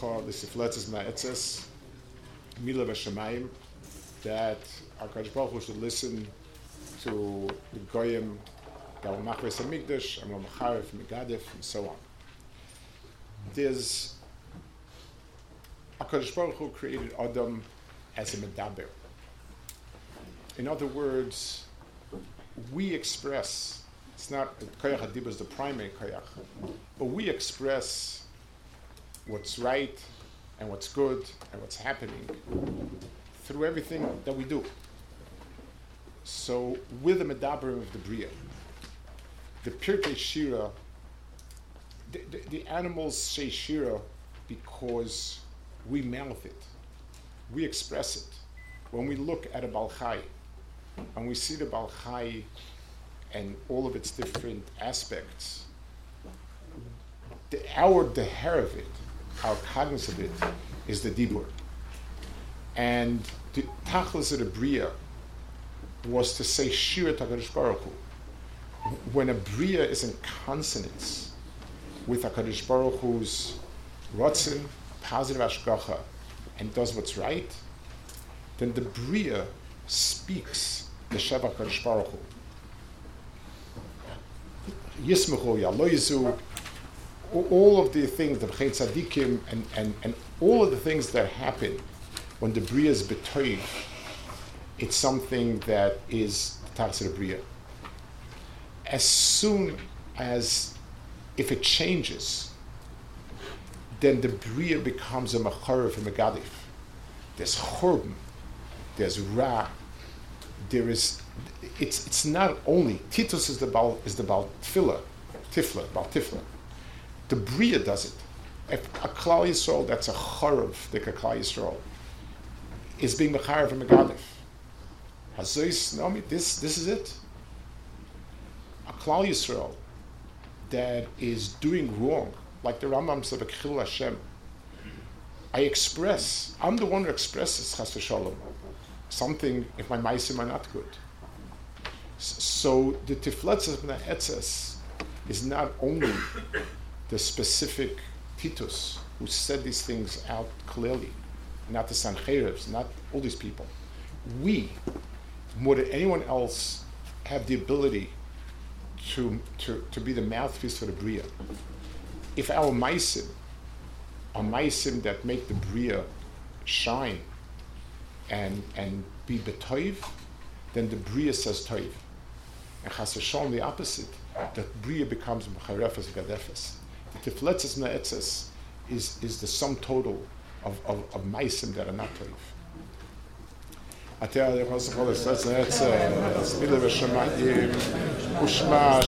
halacha l'sifletzes ma'etzes mila v'shamayim that HaKadosh Baruch Hu should listen to the goyim that were machres hamikdash and were macharif megadif and so on. There's HaKadosh Baruch Hu created Adam as a medaber. In other words, we express, it's not, Koyach Hadib is the primary Koyach, but we express what's right and what's good and what's happening through everything that we do. So, with the Medaber of the Bria, the Pirkei Shira, the, the, the animals say Shira because we mouth it, we express it. When we look at a Balchai and we see the Balchai and all of its different aspects, the, our the hair of it, our cognizance of it, is the Dibur. And the Tachlis of the Bria was to say Shira Takadish Baruch Hu. When a Bria is in consonance with HaKadosh Baruch Hu's Ratzin, positive Ashgacha, and does what's right, then the Bria speaks the Sheva HaKadosh Baruch Hu. Yaloizu, all of the things, the B'chei Tzadikim, and, and, and all of the things that happen when the Bria is betoiv, it's something that is the Tachsir Bria. As soon as, if it changes, then the Bria becomes a Macharev and Megadif. There's Churban, there's Ra, there is, it's, it's not only, Titus is the Baal, is the Baal Tfila, Tifla, Baal Tifla. The Bria does it. If a Klal Yisrael that's a Charav, a Klal Yisrael, is being Mecharev and Megadif. Hazois Naomi, this, this is it. A Klal Yisrael that is doing wrong, like the Rambam said, Chil Hashem. I express, I'm the one who expresses Chas Shalom. Something, if my maisim are not good. So the Tifletzes Etzes is not only the specific Titus who said these things out clearly, not the Sancherevs, not all these people. We, more than anyone else, have the ability to, to, to be the mouthpiece for the Bria. If our Maisim are Maisim that make the Bria shine and, and be betoiv, then the Bria says toiv. And Chas the opposite, that Bria becomes Mecharefes Gadefes. The Tifletzes Me'etzes is, is the sum total of, of, of Maisim that are not toiv. אתה יכול לספר לסצנץ, סמילה ושמיים, ושמע